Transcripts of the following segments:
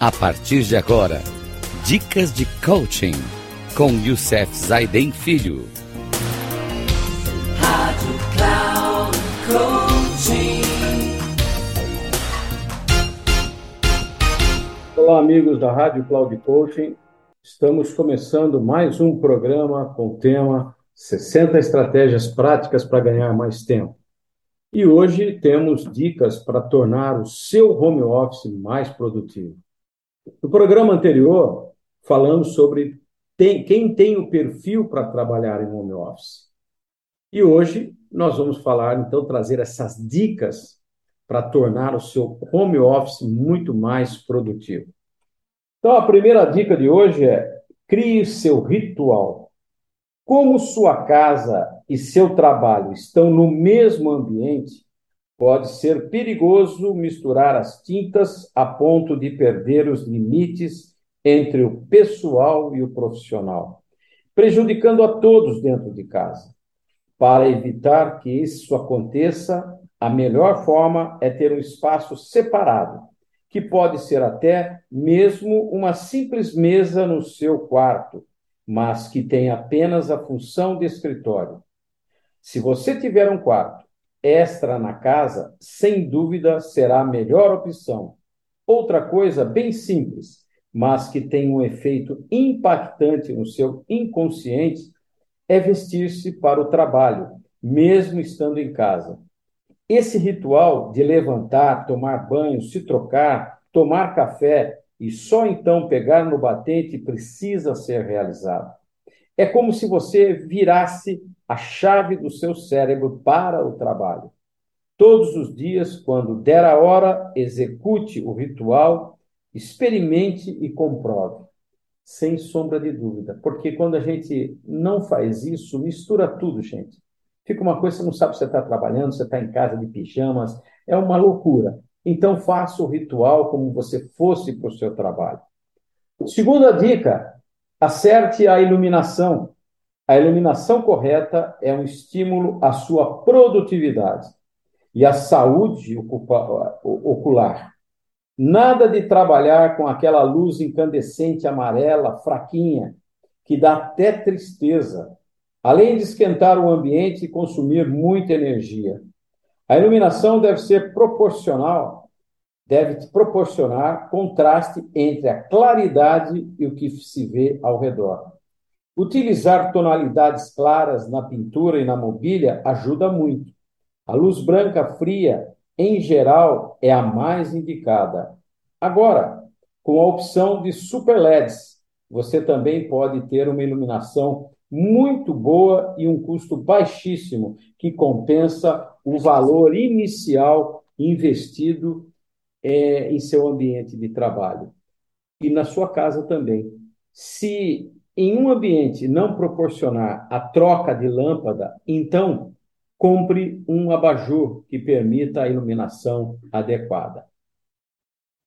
A partir de agora, dicas de coaching com Youssef Zaiden Filho. Rádio Cloud Coaching. Olá, amigos da Rádio Cloud Coaching. Estamos começando mais um programa com o tema 60 estratégias práticas para ganhar mais tempo. E hoje temos dicas para tornar o seu home office mais produtivo. No programa anterior, falamos sobre tem, quem tem o perfil para trabalhar em home office. E hoje nós vamos falar, então, trazer essas dicas para tornar o seu home office muito mais produtivo. Então, a primeira dica de hoje é crie seu ritual. Como sua casa e seu trabalho estão no mesmo ambiente, Pode ser perigoso misturar as tintas a ponto de perder os limites entre o pessoal e o profissional, prejudicando a todos dentro de casa. Para evitar que isso aconteça, a melhor forma é ter um espaço separado, que pode ser até mesmo uma simples mesa no seu quarto, mas que tem apenas a função de escritório. Se você tiver um quarto extra na casa, sem dúvida será a melhor opção. Outra coisa bem simples, mas que tem um efeito impactante no seu inconsciente, é vestir-se para o trabalho, mesmo estando em casa. Esse ritual de levantar, tomar banho, se trocar, tomar café e só então pegar no batente precisa ser realizado. É como se você virasse a chave do seu cérebro para o trabalho. Todos os dias, quando der a hora, execute o ritual, experimente e comprove, sem sombra de dúvida. Porque quando a gente não faz isso, mistura tudo, gente. Fica uma coisa, você não sabe se você está trabalhando, se está em casa de pijamas, é uma loucura. Então, faça o ritual como você fosse para o seu trabalho. Segunda dica: acerte a iluminação. A iluminação correta é um estímulo à sua produtividade e à saúde ocular. Nada de trabalhar com aquela luz incandescente amarela, fraquinha, que dá até tristeza, além de esquentar o ambiente e consumir muita energia. A iluminação deve ser proporcional, deve proporcionar contraste entre a claridade e o que se vê ao redor. Utilizar tonalidades claras na pintura e na mobília ajuda muito. A luz branca fria, em geral, é a mais indicada. Agora, com a opção de super LEDs, você também pode ter uma iluminação muito boa e um custo baixíssimo, que compensa o valor inicial investido é, em seu ambiente de trabalho. E na sua casa também. Se em um ambiente não proporcionar a troca de lâmpada, então compre um abajur que permita a iluminação adequada.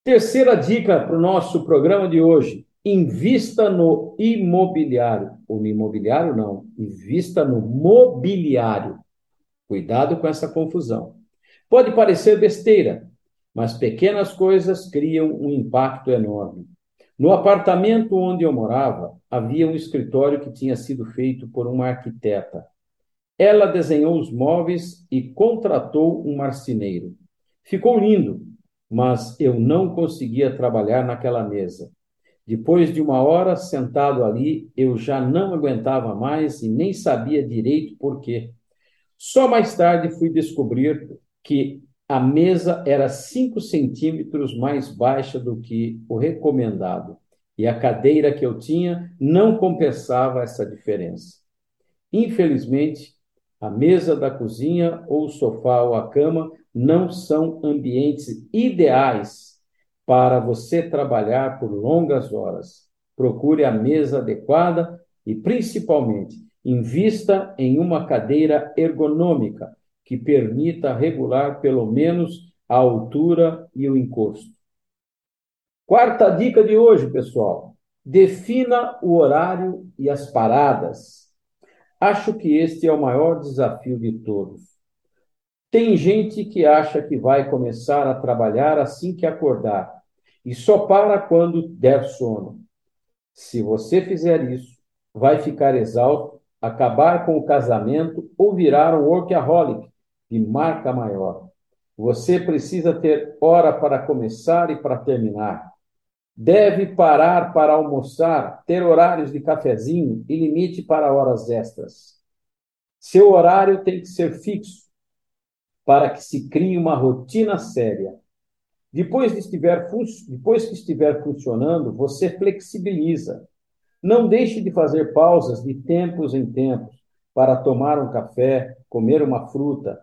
Terceira dica para o nosso programa de hoje: invista no imobiliário. Ou no imobiliário, não, invista no mobiliário. Cuidado com essa confusão. Pode parecer besteira, mas pequenas coisas criam um impacto enorme. No apartamento onde eu morava, havia um escritório que tinha sido feito por uma arquiteta. Ela desenhou os móveis e contratou um marceneiro. Ficou lindo, mas eu não conseguia trabalhar naquela mesa. Depois de uma hora sentado ali, eu já não aguentava mais e nem sabia direito por quê. Só mais tarde fui descobrir que a mesa era 5 centímetros mais baixa do que o recomendado, e a cadeira que eu tinha não compensava essa diferença. Infelizmente, a mesa da cozinha ou o sofá ou a cama não são ambientes ideais para você trabalhar por longas horas. Procure a mesa adequada e, principalmente, invista em uma cadeira ergonômica que permita regular pelo menos a altura e o encosto. Quarta dica de hoje, pessoal: defina o horário e as paradas. Acho que este é o maior desafio de todos. Tem gente que acha que vai começar a trabalhar assim que acordar e só para quando der sono. Se você fizer isso, vai ficar exausto, acabar com o casamento ou virar um workaholic de marca maior. Você precisa ter hora para começar e para terminar. Deve parar para almoçar, ter horários de cafezinho e limite para horas extras. Seu horário tem que ser fixo para que se crie uma rotina séria. Depois, de estiver, depois que estiver funcionando, você flexibiliza. Não deixe de fazer pausas de tempos em tempos para tomar um café, comer uma fruta.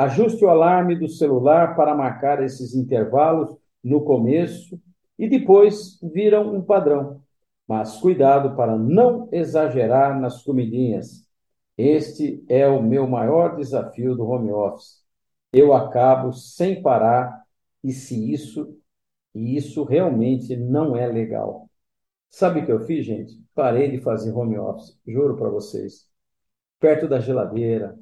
Ajuste o alarme do celular para marcar esses intervalos no começo e depois viram um padrão. Mas cuidado para não exagerar nas comidinhas. Este é o meu maior desafio do home office. Eu acabo sem parar e se isso e isso realmente não é legal. Sabe o que eu fiz, gente? Parei de fazer home office, juro para vocês. Perto da geladeira,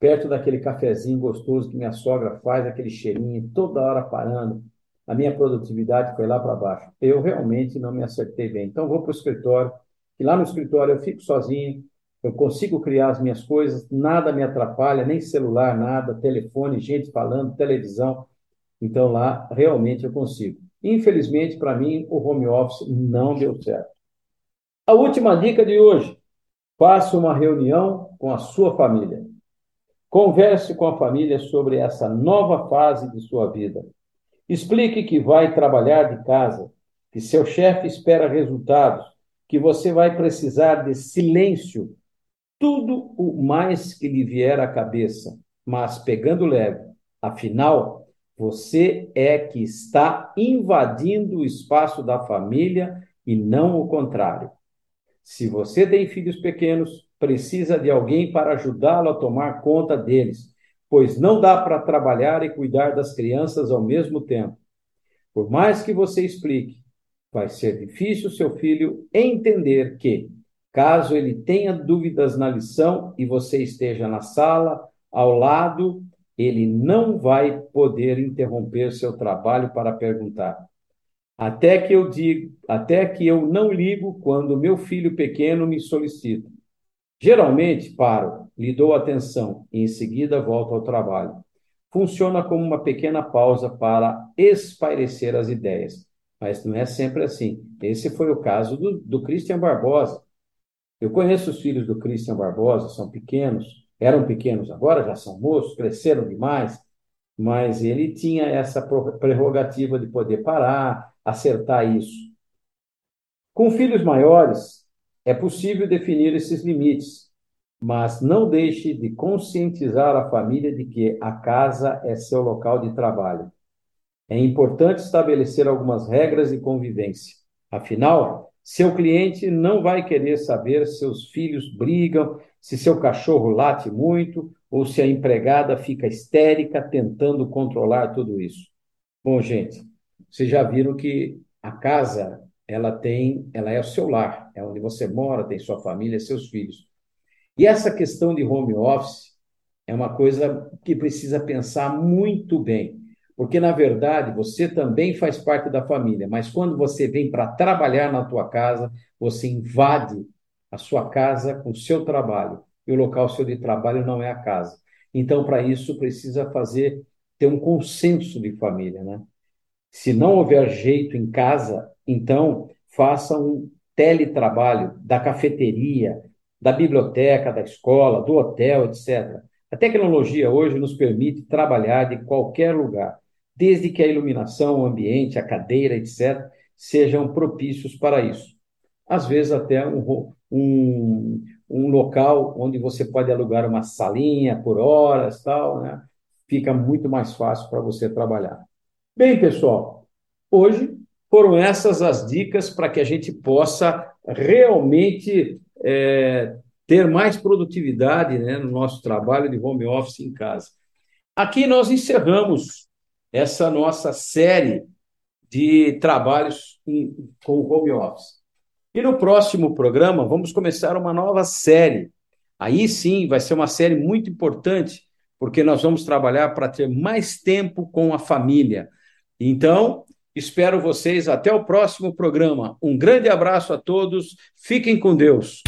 perto daquele cafezinho gostoso que minha sogra faz, aquele cheirinho, toda hora parando a minha produtividade foi lá para baixo. Eu realmente não me acertei bem. Então, vou para o escritório, e lá no escritório eu fico sozinho, eu consigo criar as minhas coisas, nada me atrapalha, nem celular, nada, telefone, gente falando, televisão. Então, lá realmente eu consigo. Infelizmente, para mim, o home office não deu certo. A última dica de hoje: faça uma reunião com a sua família. Converse com a família sobre essa nova fase de sua vida. Explique que vai trabalhar de casa, que seu chefe espera resultados, que você vai precisar de silêncio, tudo o mais que lhe vier à cabeça, mas pegando leve. Afinal, você é que está invadindo o espaço da família e não o contrário. Se você tem filhos pequenos, precisa de alguém para ajudá-lo a tomar conta deles pois não dá para trabalhar e cuidar das crianças ao mesmo tempo. Por mais que você explique, vai ser difícil seu filho entender que, caso ele tenha dúvidas na lição e você esteja na sala ao lado, ele não vai poder interromper seu trabalho para perguntar. Até que eu digo, até que eu não ligo quando meu filho pequeno me solicita. Geralmente paro, lhe dou atenção e em seguida volto ao trabalho. Funciona como uma pequena pausa para espairecer as ideias, mas não é sempre assim. Esse foi o caso do, do Christian Barbosa. Eu conheço os filhos do Christian Barbosa, são pequenos, eram pequenos agora, já são moços, cresceram demais, mas ele tinha essa prerrogativa de poder parar, acertar isso. Com filhos maiores, é possível definir esses limites, mas não deixe de conscientizar a família de que a casa é seu local de trabalho. É importante estabelecer algumas regras de convivência. Afinal, seu cliente não vai querer saber se seus filhos brigam, se seu cachorro late muito ou se a empregada fica histérica tentando controlar tudo isso. Bom, gente, vocês já viram que a casa ela tem, ela é o seu lar, é onde você mora, tem sua família, seus filhos. E essa questão de home office é uma coisa que precisa pensar muito bem, porque na verdade você também faz parte da família, mas quando você vem para trabalhar na tua casa, você invade a sua casa com o seu trabalho, e o local seu de trabalho não é a casa. Então, para isso precisa fazer ter um consenso de família, né? Se não houver jeito em casa, então faça um teletrabalho da cafeteria, da biblioteca, da escola, do hotel, etc. A tecnologia hoje nos permite trabalhar de qualquer lugar, desde que a iluminação, o ambiente, a cadeira, etc., sejam propícios para isso. Às vezes, até um, um, um local onde você pode alugar uma salinha por horas, tal, né? fica muito mais fácil para você trabalhar. Bem, pessoal, hoje foram essas as dicas para que a gente possa realmente é, ter mais produtividade né, no nosso trabalho de home office em casa. Aqui nós encerramos essa nossa série de trabalhos em, com home office. E no próximo programa vamos começar uma nova série. Aí sim vai ser uma série muito importante, porque nós vamos trabalhar para ter mais tempo com a família então, Espero vocês até o próximo programa. Um grande abraço a todos. Fiquem com Deus.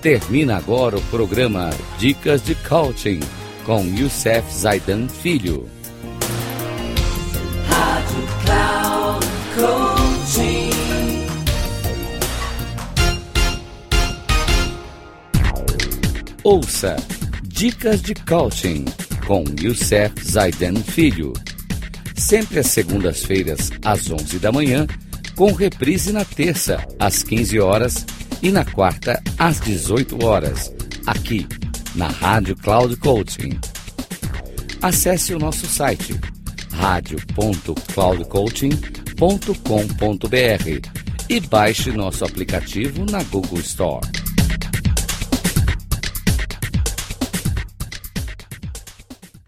Termina agora o programa Dicas de Coaching com Youssef Zaidan Filho. Ouça Dicas de Coaching com Youssef Zaidan Filho. Sempre às segundas-feiras, às 11 da manhã, com reprise na terça, às 15 horas e na quarta, às 18 horas, aqui na Rádio Cloud Coaching. Acesse o nosso site radio.cloudcoaching.com.br e baixe nosso aplicativo na Google Store.